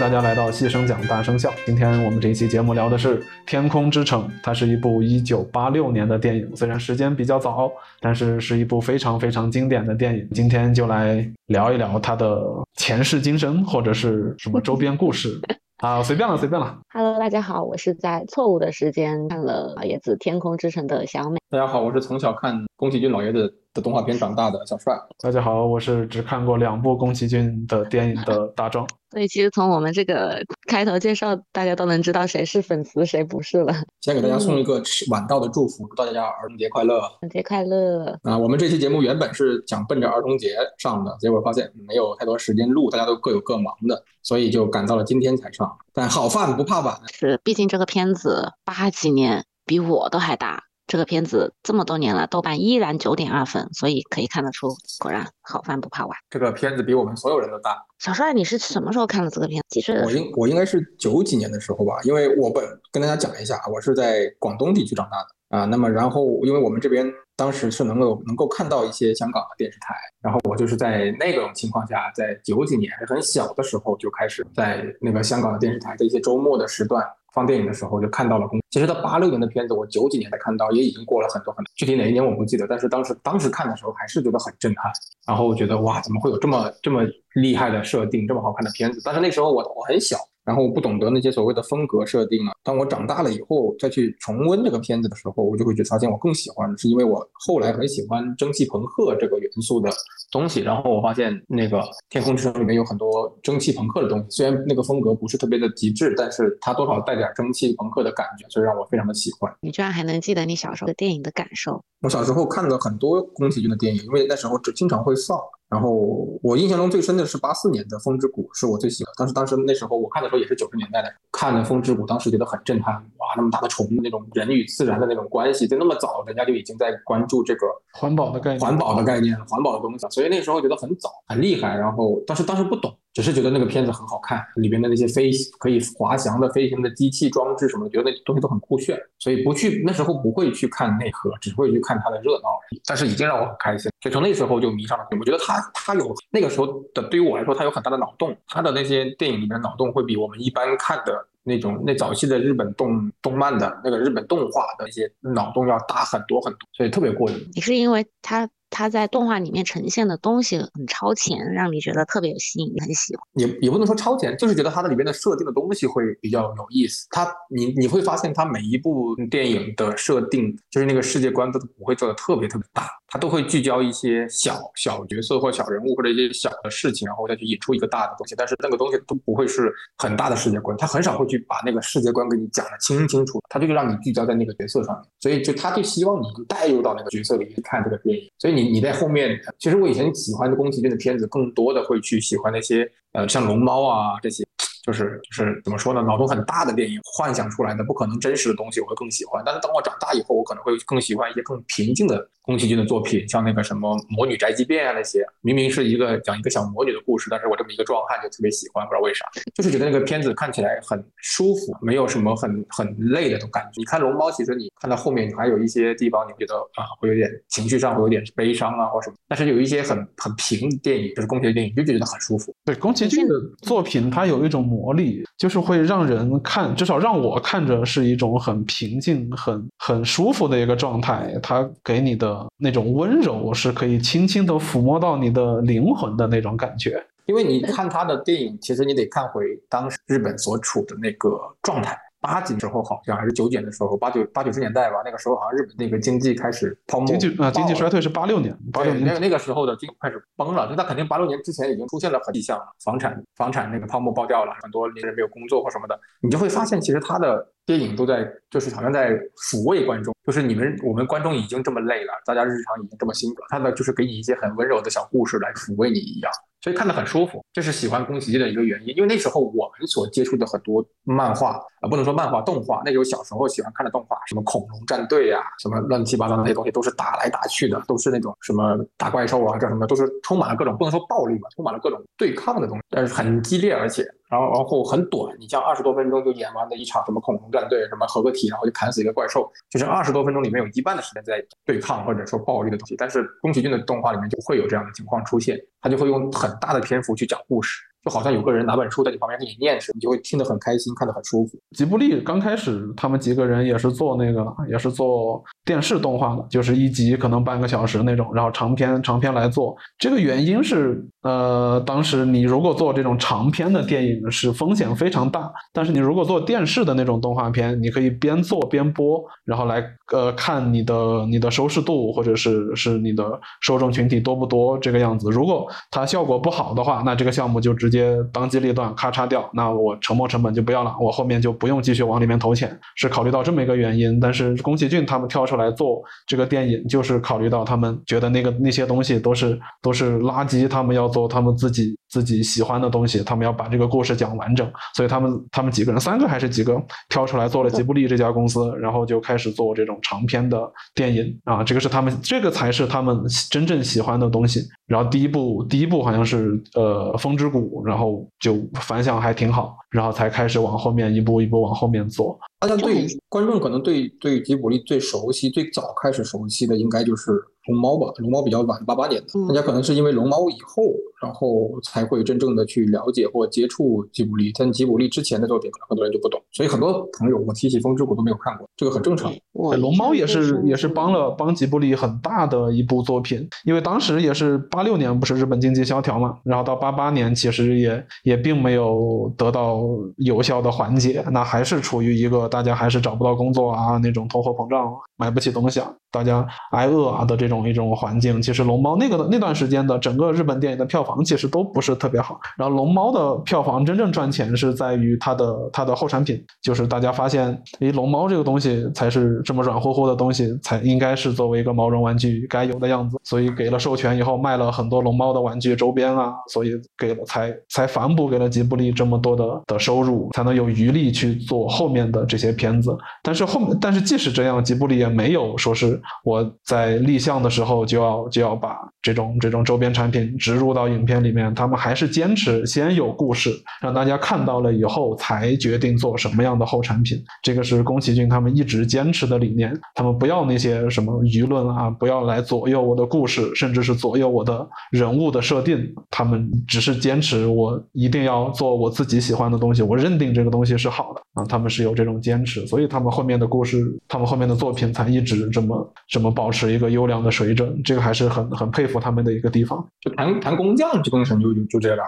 大家来到细声讲大声笑。今天我们这一期节目聊的是《天空之城》，它是一部1986年的电影，虽然时间比较早，但是是一部非常非常经典的电影。今天就来聊一聊它的前世今生，或者是什么周边故事。啊，随便了，随便了。Hello，大家好，我是在错误的时间看了老爷子《天空之城》的小美。大家好，我是从小看宫崎骏老爷子的动画片长大的小帅。大家好，我是只看过两部宫崎骏的电影的大壮。所以其实从我们这个开头介绍，大家都能知道谁是粉丝，谁不是了。先给大家送一个晚到的祝福，祝大家儿童节快乐！儿童节快乐！啊，我们这期节目原本是想奔着儿童节上的，结果发现没有太多时间录，大家都各有各忙的，所以就赶到了今天才上。但好饭不怕晚，是，毕竟这个片子八几年，比我都还大。这个片子这么多年了，豆瓣依然九点二分，所以可以看得出，果然好饭不怕晚。这个片子比我们所有人都大。小帅，你是什么时候看的这个片？几岁？我应我应该是九几年的时候吧，因为我本跟大家讲一下，我是在广东地区长大的啊。那么然后，因为我们这边当时是能够能够看到一些香港的电视台，然后我就是在那种情况下，在九几年很小的时候就开始在那个香港的电视台的一些周末的时段。放电影的时候就看到了公，其实到八六年的片子，我九几年才看到，也已经过了很多很多，具体哪一年我不记得，但是当时当时看的时候还是觉得很震撼，然后我觉得哇，怎么会有这么这么厉害的设定，这么好看的片子？但是那时候我我很小。然后我不懂得那些所谓的风格设定啊。当我长大了以后，再去重温这个片子的时候，我就会去发现我更喜欢，是因为我后来很喜欢蒸汽朋克这个元素的东西。然后我发现那个《天空之城》里面有很多蒸汽朋克的东西，虽然那个风格不是特别的极致，但是它多少带点蒸汽朋克的感觉，所以让我非常的喜欢。你居然还能记得你小时候的电影的感受？我小时候看了很多宫崎骏的电影，因为那时候只经常会放。然后我印象中最深的是八四年的《风之谷》，是我最喜欢。但是当时那时候我看的时候也是九十年代的，看了《风之谷》，当时觉得很震撼。哇，那么大的虫，那种人与自然的那种关系，在那么早，人家就已经在关注这个环保的概念、环保的概念、环保的东西。所以那时候觉得很早、很厉害。然后但是当时不懂。只是觉得那个片子很好看，里边的那些飞可以滑翔的飞行的机器装置什么的，觉得那东西都很酷炫，所以不去那时候不会去看内核，只会去看它的热闹。但是已经让我很开心，所以从那时候就迷上了。我觉得他他有那个时候的对于我来说，他有很大的脑洞，他的那些电影里面脑洞会比我们一般看的那种那早期的日本动动漫的那个日本动画的一些脑洞要大很多很多，所以特别过瘾。你是因为他。它在动画里面呈现的东西很超前，让你觉得特别有吸引力，很喜欢。也也不能说超前，就是觉得它的里面的设定的东西会比较有意思。它你你会发现，它每一部电影的设定，就是那个世界观都不会做的特别特别大，它都会聚焦一些小小角色或小人物或者一些小的事情，然后再去引出一个大的东西。但是那个东西都不会是很大的世界观，它很少会去把那个世界观给你讲的清清楚楚，它就是让你聚焦在那个角色上面。所以就他就希望你能带入到那个角色里去看这个电影。所以你。你你在后面，其实我以前喜欢的宫崎骏的片子，更多的会去喜欢那些呃像龙猫啊这些。就是就是怎么说呢？脑洞很大的电影，幻想出来的不可能真实的东西，我会更喜欢。但是等我长大以后，我可能会更喜欢一些更平静的宫崎骏的作品，像那个什么《魔女宅急便》啊那些，明明是一个讲一个小魔女的故事，但是我这么一个壮汉就特别喜欢，不知道为啥，就是觉得那个片子看起来很舒服，没有什么很很累的那种感觉。你看龙猫，其实你看到后面，你还有一些地方，你觉得啊，会有点情绪上会有点悲伤啊或什么，但是有一些很很平的电影，就是宫崎骏电影，就觉得很舒服。对宫崎骏的作品，它有一种。魔力就是会让人看，至少让我看着是一种很平静、很很舒服的一个状态。它给你的那种温柔，是可以轻轻的抚摸到你的灵魂的那种感觉。因为你看他的电影，其实你得看回当时日本所处的那个状态。八几时候好像还是九几年的时候，八九八九十年代吧，那个时候好像日本那个经济开始泡沫，经济啊经济衰退是八六年，八六年那个那个时候的经济开始崩了，就他肯定八六年之前已经出现了很迹象了，房产房产那个泡沫爆掉了，很多年人没有工作或什么的，你就会发现其实它的电影都在就是好像在抚慰观众，就是你们我们观众已经这么累了，大家日常已经这么辛苦了，他的就是给你一些很温柔的小故事来抚慰你一样。所以看得很舒服，这是喜欢宫崎骏的一个原因。因为那时候我们所接触的很多漫画啊，不能说漫画，动画，那时候小时候喜欢看的动画，什么恐龙战队啊，什么乱七八糟那些东西，都是打来打去的，都是那种什么打怪兽啊，这什么，都是充满了各种不能说暴力吧，充满了各种对抗的东西，但是很激烈，而且。然后，然后很短，你像二十多分钟就演完的一场什么恐龙战队，什么合个体，然后就砍死一个怪兽，就是二十多分钟里面有一半的时间在对抗或者说暴力的东西。但是宫崎骏的动画里面就会有这样的情况出现，他就会用很大的篇幅去讲故事，就好像有个人拿本书在你旁边给你念似的，你就会听得很开心，看得很舒服。吉卜力刚开始他们几个人也是做那个，也是做电视动画的，就是一集可能半个小时那种，然后长篇长篇来做。这个原因是，呃，当时你如果做这种长篇的电影是风险非常大，但是你如果做电视的那种动画片，你可以边做边播，然后来呃看你的你的收视度或者是是你的受众群体多不多这个样子。如果它效果不好的话，那这个项目就直直接当机立断咔嚓掉，那我沉没成本就不要了，我后面就不用继续往里面投钱，是考虑到这么一个原因。但是宫崎骏他们跳出来做这个电影，就是考虑到他们觉得那个那些东西都是都是垃圾，他们要做他们自己自己喜欢的东西，他们要把这个故事讲完整，所以他们他们几个人三个还是几个挑出来做了吉卜力这家公司，然后就开始做这种长篇的电影啊，这个是他们这个才是他们真正喜欢的东西。然后第一部第一部好像是呃风之谷，然后就反响还挺好，然后才开始往后面一步一步往后面做。大家对观众可能对对吉卜力最熟悉、最早开始熟悉的应该就是龙猫吧？龙猫比较晚，八八年的，大家可能是因为龙猫以后，然后才会真正的去了解或接触吉卜力。但吉卜力之前的作品，可能很多人就不懂。所以很多朋友我提起风之谷都没有看过，这个很正常。龙猫也是也是帮了帮吉卜力很大的一部作品，因为当时也是八六年不是日本经济萧条嘛，然后到八八年其实也也并没有得到有效的缓解，那还是处于一个大家还是找不到工作啊那种通货膨胀买不起东西啊，大家挨饿啊的这种一种环境。其实龙猫那个那段时间的整个日本电影的票房其实都不是特别好，然后龙猫的票房真正赚钱是在于它的它的后产品，就是大家发现，诶，龙猫这个东西才是这么软乎乎的东西，才应该是作为一个毛绒玩具该有的样子，所以给了授权以后，卖了很多龙猫的玩具周边啊，所以给了才才反哺给了吉卜力这么多的的收入，才能有余力去做后面的这些片子。但是后面，但是即使这样，吉布里也没有说是我在立项的时候就要就要把这种这种周边产品植入到影片里面，他们还是坚持先有故事，让大家看到了以后才决定做什么样的后产品。这个是宫崎骏他们一直坚持的理念，他们不要那些什么舆论啊，不要来左右我的故事，甚至是左右我的人物的设定。他们只是坚持我一定要做我自己喜欢的东西，我认定这个东西是好的啊。他们是有这种坚持，所以他们后面的故事，他们后面的作品才一直这么这么保持一个优良的水准。这个还是很很佩服他们的一个地方。就谈谈工匠这东西就就就这样了。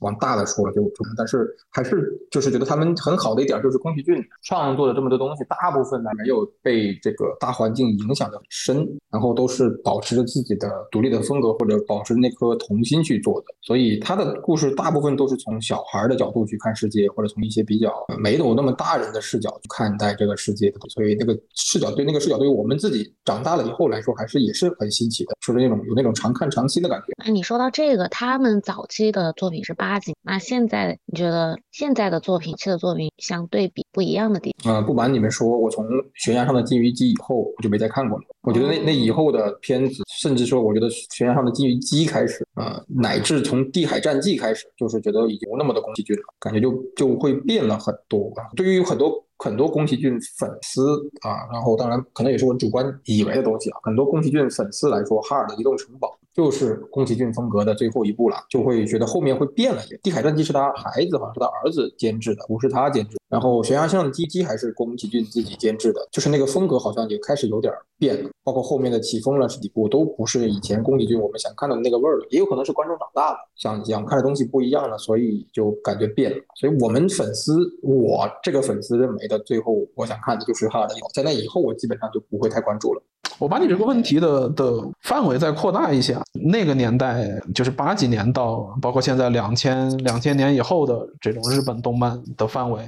往大的说了就，但是还是就是觉得他们很好的一点就是宫崎骏创作的这么多东西，大部分呢没有被这个大环境影响的很深，然后都是保持着自己的独立的风格或者保持那颗童心去做的，所以他的故事大部分都是从小孩的角度去看世界，或者从一些比较没有那么大人的视角去看待这个世界，所以那个视角对那个视角对于我们自己长大了以后来说，还是也是很新奇的，就是那种有那种常看长期的感觉。那你说到这个，他们早期的作品是八几，那现在你觉得现在的作品期的作品相对比不一样的地方？呃，不瞒你们说，我从悬崖上的金鱼姬以后，我就没再看过了。我觉得那那以后的片子，甚至说，我觉得悬崖上的金鱼姬开始，呃，乃至从地海战记开始，就是觉得已经不那么的宫崎骏了，感觉就就会变了很多。对于很多很多宫崎骏粉丝啊，然后当然可能也是我主观以为的东西啊，很多宫崎骏粉丝来说，《哈尔的移动城堡》。就是宫崎骏风格的最后一部了，就会觉得后面会变了点。地海战记是他孩子，好像是他儿子监制的，不是他监制。然后悬崖上的鸡鸡还是宫崎骏自己监制的，就是那个风格好像也开始有点变了。包括后面的起风了这几部都不是以前宫崎骏我们想看到的那个味儿了。也有可能是观众长大了，想想看的东西不一样了，所以就感觉变了。所以我们粉丝，我这个粉丝认为的最后我想看的就是哈尔的在那以后我基本上就不会太关注了。我把你这个问题的的范围再扩大一下，那个年代就是八几年到包括现在两千两千年以后的这种日本动漫的范围，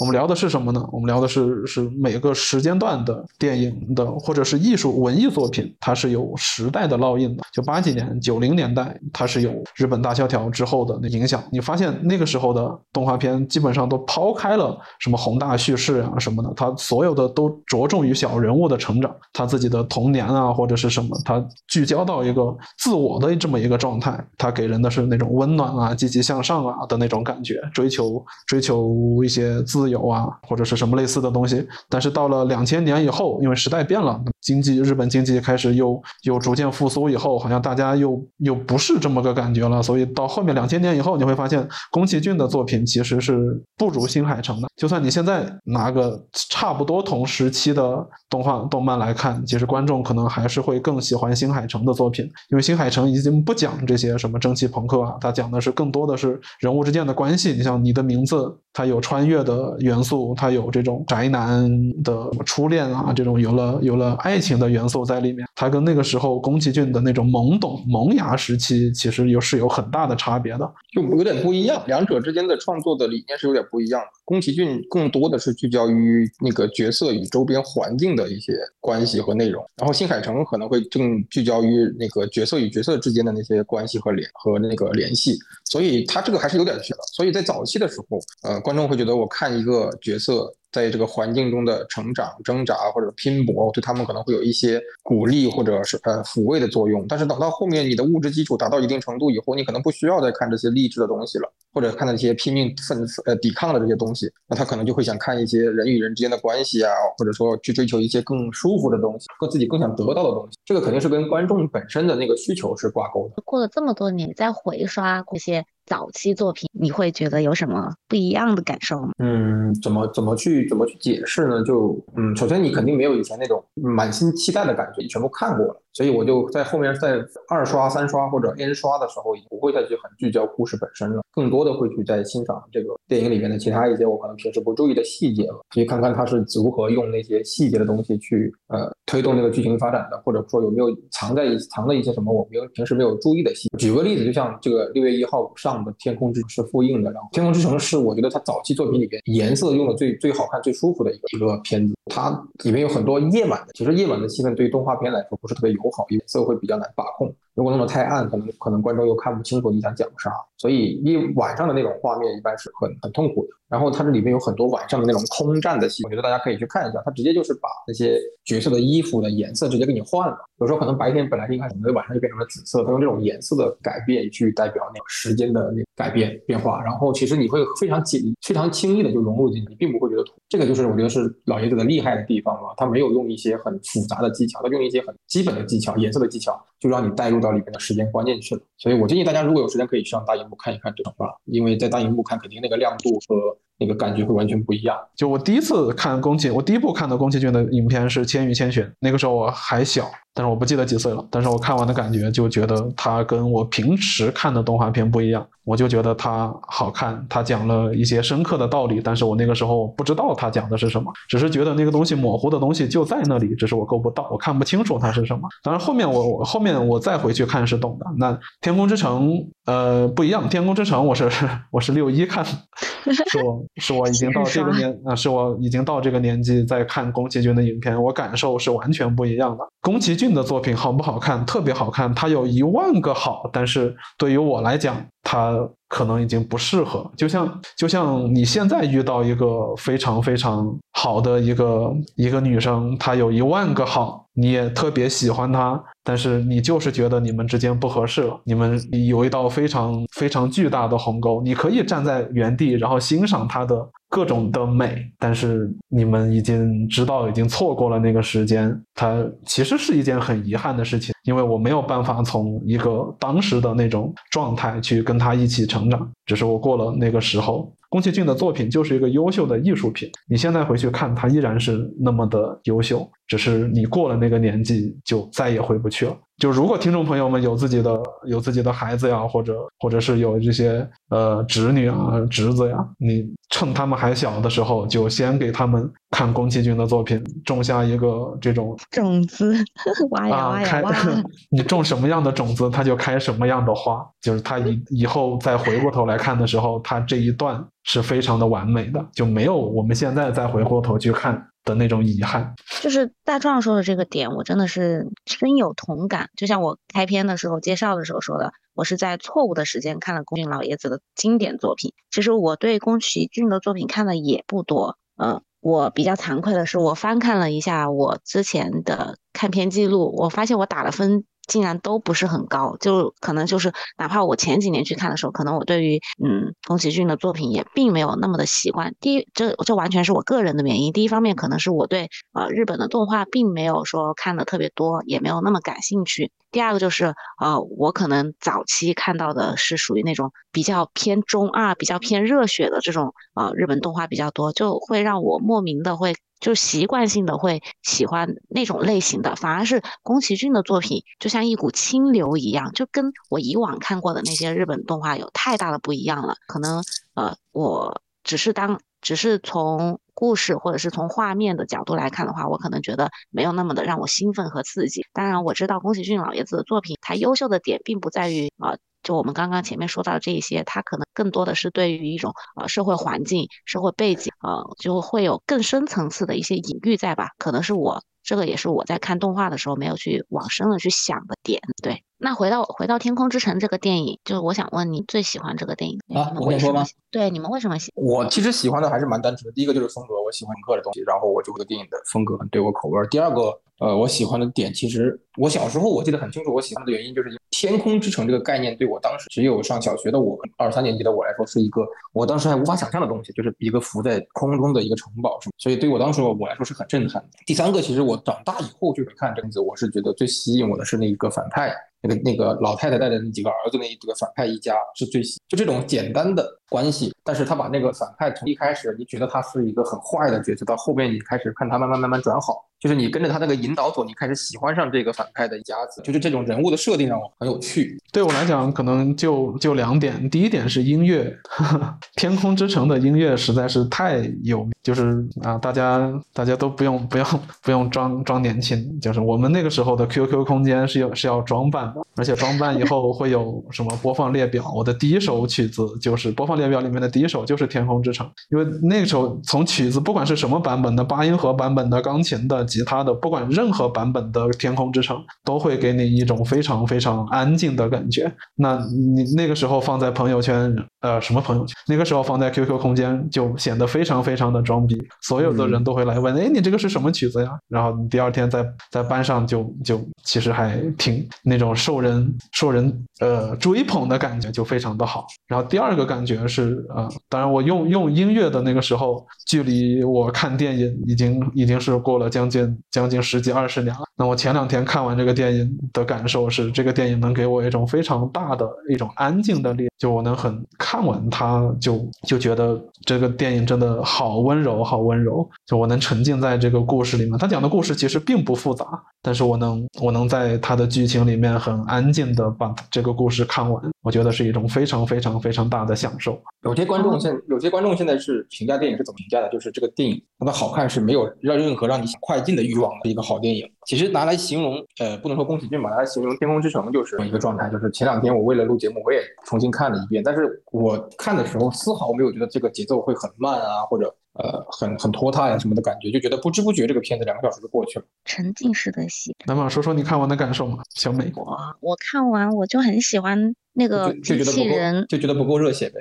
我们聊的是什么呢？我们聊的是是每个时间段的电影的或者是艺术文艺作品，它是有时代的烙印的。就八几年九零年代，它是有日本大萧条之后的影响。你发现那个时候的动画片基本上都抛开了什么宏大叙事啊什么的，它所有的都着重于小人物的成长，他自己的。童年啊，或者是什么，他聚焦到一个自我的这么一个状态，他给人的是那种温暖啊、积极向上啊的那种感觉，追求追求一些自有啊，或者是什么类似的东西。但是到了两千年以后，因为时代变了，经济日本经济开始又又逐渐复苏以后，好像大家又又不是这么个感觉了。所以到后面两千年以后，你会发现宫崎骏的作品其实是不如新海诚的。就算你现在拿个差不多同时期的动画动漫来看，其实观众可能还是会更喜欢新海诚的作品，因为新海诚已经不讲这些什么蒸汽朋克啊，他讲的是更多的是人物之间的关系。你像你的名字，它有穿越的元素，它有这种宅男的初恋啊，这种有了有了爱情的元素在里面。它跟那个时候宫崎骏的那种懵懂萌芽时期，其实又是有很大的差别的，就有点不一样。两者之间的创作的理念是有点不一样的。宫崎骏更多的是聚焦于那个角色与周边环境的一些关系和内容，然后新海诚可能会更聚焦于那个角色与角色之间的那些关系和联和那个联系，所以他这个还是有点缺的。所以在早期的时候，呃，观众会觉得我看一个个角色。在这个环境中的成长、挣扎或者拼搏，对他们可能会有一些鼓励或者是呃抚慰的作用。但是等到后面你的物质基础达到一定程度以后，你可能不需要再看这些励志的东西了，或者看那些拼命奋呃抵抗的这些东西，那他可能就会想看一些人与人之间的关系啊，或者说去追求一些更舒服的东西，和自己更想得到的东西。这个肯定是跟观众本身的那个需求是挂钩的。过了这么多年，再回刷这些。早期作品，你会觉得有什么不一样的感受吗？嗯，怎么怎么去怎么去解释呢？就嗯，首先你肯定没有以前那种满心期待的感觉，你全部看过了。所以我就在后面在二刷、三刷或者 N 刷的时候，已经不会再去很聚焦故事本身了，更多的会去在欣赏这个电影里面的其他一些我可能平时不注意的细节了，去看看他是如何用那些细节的东西去呃推动这个剧情发展的，或者说有没有藏在藏的一些什么我没有平时没有注意的细节。举个例子，就像这个六月一号上的《天空之城》是复印的，然后《天空之城》是我觉得他早期作品里边颜色用的最最好看、最舒服的一个一个片子，它里面有很多夜晚的，其实夜晚的气氛对于动画片来说不是特别友好，颜色会比较难把控。如果弄得太暗，可能可能观众又看不清楚你想讲啥。所以一晚上的那种画面一般是很很痛苦的。然后它这里面有很多晚上的那种空战的戏，我觉得大家可以去看一下。它直接就是把那些角色的衣服的颜色直接给你换了。有时候可能白天本来是一开始，晚上就变成了紫色。它用这种颜色的改变去代表那个时间的那改变变化。然后其实你会非常紧非常轻易的就融入进去，你并不会觉得土。这个就是我觉得是老爷子的厉害的地方了。他没有用一些很复杂的技巧，他用一些很基本的技巧，颜色的技巧，就让你带入到里面的时间观念去了。所以我建议大家如果有时间可以上大荧幕看一看这种吧，因为在大荧幕看肯定那个亮度和。那个感觉会完全不一样。就我第一次看宫崎，我第一部看的宫崎骏的影片是《千与千寻》，那个时候我还小。但是我不记得几岁了，但是我看完的感觉就觉得它跟我平时看的动画片不一样，我就觉得它好看，它讲了一些深刻的道理，但是我那个时候不知道它讲的是什么，只是觉得那个东西模糊的东西就在那里，只是我够不到，我看不清楚它是什么。当然后面我我后面我再回去看是懂的。那《天空之城》呃不一样，《天空之城》我是我是六一看，是我是我已经到这个年啊，是我已经到这个年纪在看宫崎骏的影片，我感受是完全不一样的。宫崎俊的作品好不好看？特别好看，他有一万个好，但是对于我来讲，他可能已经不适合。就像就像你现在遇到一个非常非常好的一个一个女生，她有一万个好，你也特别喜欢他，但是你就是觉得你们之间不合适了，你们有一道非常非常巨大的鸿沟。你可以站在原地，然后欣赏他的。各种的美，但是你们已经知道，已经错过了那个时间。它其实是一件很遗憾的事情，因为我没有办法从一个当时的那种状态去跟他一起成长，只是我过了那个时候。宫崎骏的作品就是一个优秀的艺术品，你现在回去看，它依然是那么的优秀，只是你过了那个年纪，就再也回不去了。就如果听众朋友们有自己的有自己的孩子呀，或者或者是有这些呃侄女啊侄子呀，你趁他们还小的时候，就先给他们看宫崎骏的作品，种下一个这种种子，挖呀挖呀挖。你种什么样的种子，它就开什么样的花。就是他以以后再回过头来看的时候，他这一段是非常的完美的，就没有我们现在再回过头去看。的那种遗憾，就是大壮说的这个点，我真的是深有同感。就像我开篇的时候介绍的时候说的，我是在错误的时间看了宫俊老爷子的经典作品。其实我对宫崎骏的作品看的也不多，嗯，我比较惭愧的是，我翻看了一下我之前的看片记录，我发现我打了分。竟然都不是很高，就可能就是哪怕我前几年去看的时候，可能我对于嗯宫崎骏的作品也并没有那么的习惯。第一，这这完全是我个人的原因。第一方面可能是我对呃日本的动画并没有说看的特别多，也没有那么感兴趣。第二个就是呃我可能早期看到的是属于那种比较偏中二、比较偏热血的这种呃日本动画比较多，就会让我莫名的会。就习惯性的会喜欢那种类型的，反而是宫崎骏的作品就像一股清流一样，就跟我以往看过的那些日本动画有太大的不一样了。可能呃，我只是当只是从故事或者是从画面的角度来看的话，我可能觉得没有那么的让我兴奋和刺激。当然，我知道宫崎骏老爷子的作品，他优秀的点并不在于啊。就我们刚刚前面说到的这一些，他可能更多的是对于一种呃社会环境、社会背景，呃，就会有更深层次的一些隐喻在吧？可能是我这个也是我在看动画的时候没有去往深了去想的点。对，那回到回到《天空之城》这个电影，就是我想问你最喜欢这个电影啊？我跟你说吗？对，你们为什么喜？我其实喜欢的还是蛮单纯的，第一个就是风格，我喜欢克的东西，然后我这个电影的风格很对我口味。第二个。呃，我喜欢的点其实，我小时候我记得很清楚，我喜欢的原因就是天空之城这个概念对我当时只有上小学的我二三年级的我来说是一个我当时还无法想象的东西，就是一个浮在空中的一个城堡，所以对我当时我来说是很震撼的。第三个，其实我长大以后去看这个子，我是觉得最吸引我的是那一个反派，那个那个老太太带的那几个儿子那几个反派一家是最就这种简单的关系，但是他把那个反派从一开始你觉得他是一个很坏的角色，到后面你开始看他慢慢慢慢转好。就是你跟着他那个引导走，你开始喜欢上这个反派的一家子，就是这种人物的设定让我很有趣。对我来讲，可能就就两点。第一点是音乐，《天空之城》的音乐实在是太有名，就是啊，大家大家都不用不用不用装装年轻，就是我们那个时候的 QQ 空间是有是要装扮的，而且装扮以后会有什么播放列表。我的第一首曲子就是播放列表里面的第一首就是《天空之城》，因为那个时候从曲子不管是什么版本的，八音盒版本的、钢琴的。吉他的，不管任何版本的《天空之城》，都会给你一种非常非常安静的感觉。那你那个时候放在朋友圈，呃，什么朋友圈？那个时候放在 QQ 空间，就显得非常非常的装逼。所有的人都会来问：“哎，你这个是什么曲子呀？”然后第二天在在班上就就其实还挺那种受人受人呃追捧的感觉，就非常的好。然后第二个感觉是呃，当然我用用音乐的那个时候，距离我看电影已经已经是过了将近。将近十几二十年了。那我前两天看完这个电影的感受是，这个电影能给我一种非常大的一种安静的力，就我能很看完它，就就觉得这个电影真的好温柔，好温柔。就我能沉浸在这个故事里面。他讲的故事其实并不复杂，但是我能我能在他的剧情里面很安静的把这个故事看完，我觉得是一种非常非常非常大的享受。有些观众现有些观众现在是评价电影是怎么评价的？就是这个电影它的好看是没有让任何让你快进。的欲望的一个好电影，其实拿来形容，呃，不能说宫崎骏吧，拿来形容《天空之城》就是一个状态。就是前两天我为了录节目，我也重新看了一遍，但是我看的时候丝毫没有觉得这个节奏会很慢啊，或者呃很很拖沓呀什么的感觉，就觉得不知不觉这个片子两个小时就过去了，沉浸式的戏。那么说说你看完的感受嘛，小美。我我看完我就很喜欢。那个机器人就觉得不够热血呗，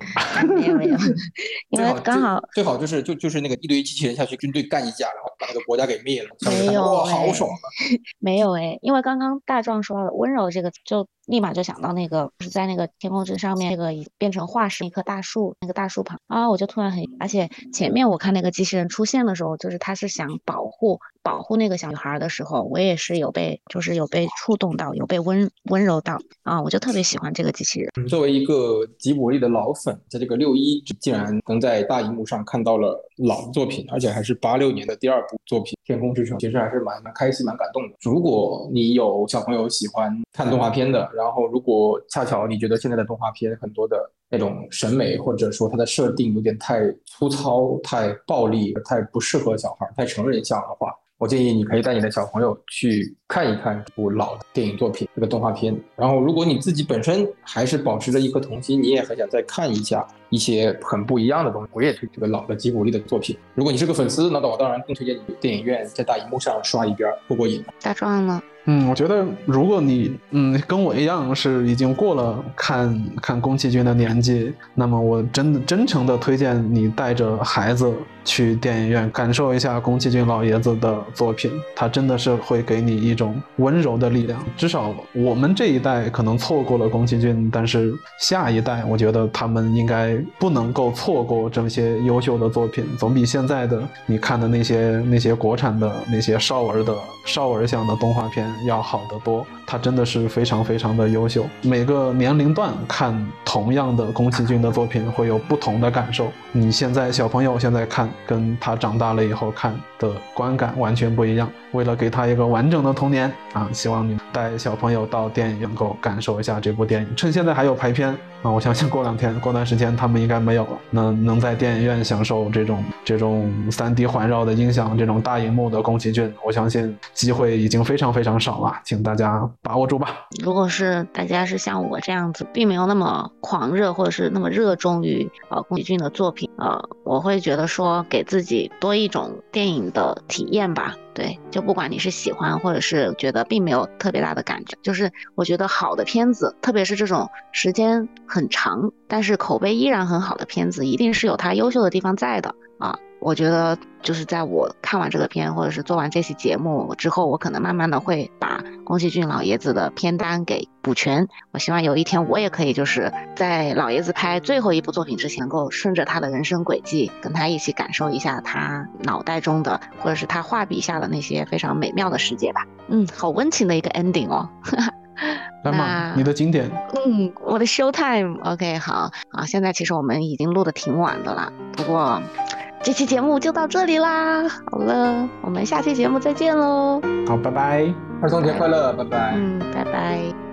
没有没有，因为刚好最好就是就就是那个一堆机器人下去军队干一架，然后把那个国家给灭了，没有哇，好爽啊！没有哎，因为刚刚大壮说到的温柔这个，就立马就想到那个是在那个天空之上面那个变成化石一棵大树，那个大树旁啊，我就突然很，而且前面我看那个机器人出现的时候，就是他是想保护保护那个小女孩的时候，我也是有被就是有被触动到，有被温温柔到啊，我就特别喜欢这个机器人。作为一个吉卜力的老粉，在这个六一竟然能在大荧幕上看到了老作品，而且还是八六年的第二部作品《天空之城》，其实还是蛮蛮开心、蛮感动的。如果你有小朋友喜欢看动画片的，然后如果恰巧你觉得现在的动画片很多的那种审美或者说它的设定有点太粗糙、太暴力、太不适合小孩、太成人向的话。我建议你可以带你的小朋友去看一看这部老的电影作品，这个动画片。然后，如果你自己本身还是保持着一颗童心，你也很想再看一下一些很不一样的东西。我也推这个老的吉卜力的作品。如果你是个粉丝，那我当然更推荐你电影院在大荧幕上刷一遍，过过瘾。大壮呢？嗯，我觉得如果你嗯跟我一样是已经过了看看宫崎骏的年纪，那么我真的真诚的推荐你带着孩子去电影院感受一下宫崎骏老爷子的作品，他真的是会给你一种温柔的力量。至少我们这一代可能错过了宫崎骏，但是下一代我觉得他们应该不能够错过这些优秀的作品，总比现在的你看的那些那些国产的那些少儿的少儿向的动画片。要好得多，他真的是非常非常的优秀。每个年龄段看同样的宫崎骏的作品会有不同的感受。你现在小朋友现在看，跟他长大了以后看的观感完全不一样。为了给他一个完整的童年啊，希望你带小朋友到电影院，能够感受一下这部电影。趁现在还有排片啊，我相信过两天、过段时间他们应该没有了。那能在电影院享受这种 这种 3D 环绕的音响、这种大荧幕的宫崎骏，我相信机会已经非常非常少了，请大家把握住吧。如果是大家是像我这样子，并没有那么狂热或者是那么热衷于呃宫崎骏的作品，呃，我会觉得说给自己多一种电影的体验吧。对，就不管你是喜欢，或者是觉得并没有特别大的感觉，就是我觉得好的片子，特别是这种时间很长，但是口碑依然很好的片子，一定是有它优秀的地方在的啊。我觉得就是在我看完这个片，或者是做完这期节目之后，我可能慢慢的会把宫崎骏老爷子的片单给补全。我希望有一天我也可以就是在老爷子拍最后一部作品之前，能够顺着他的人生轨迹，跟他一起感受一下他脑袋中的，或者是他画笔下的那些非常美妙的世界吧。嗯，好温情的一个 ending 哦。来嘛，你的经典。嗯，我的 show time。OK，好啊。现在其实我们已经录的挺晚的了，不过。这期节目就到这里啦，好了，我们下期节目再见喽。好，拜拜，儿童节快乐，拜拜。嗯，拜拜。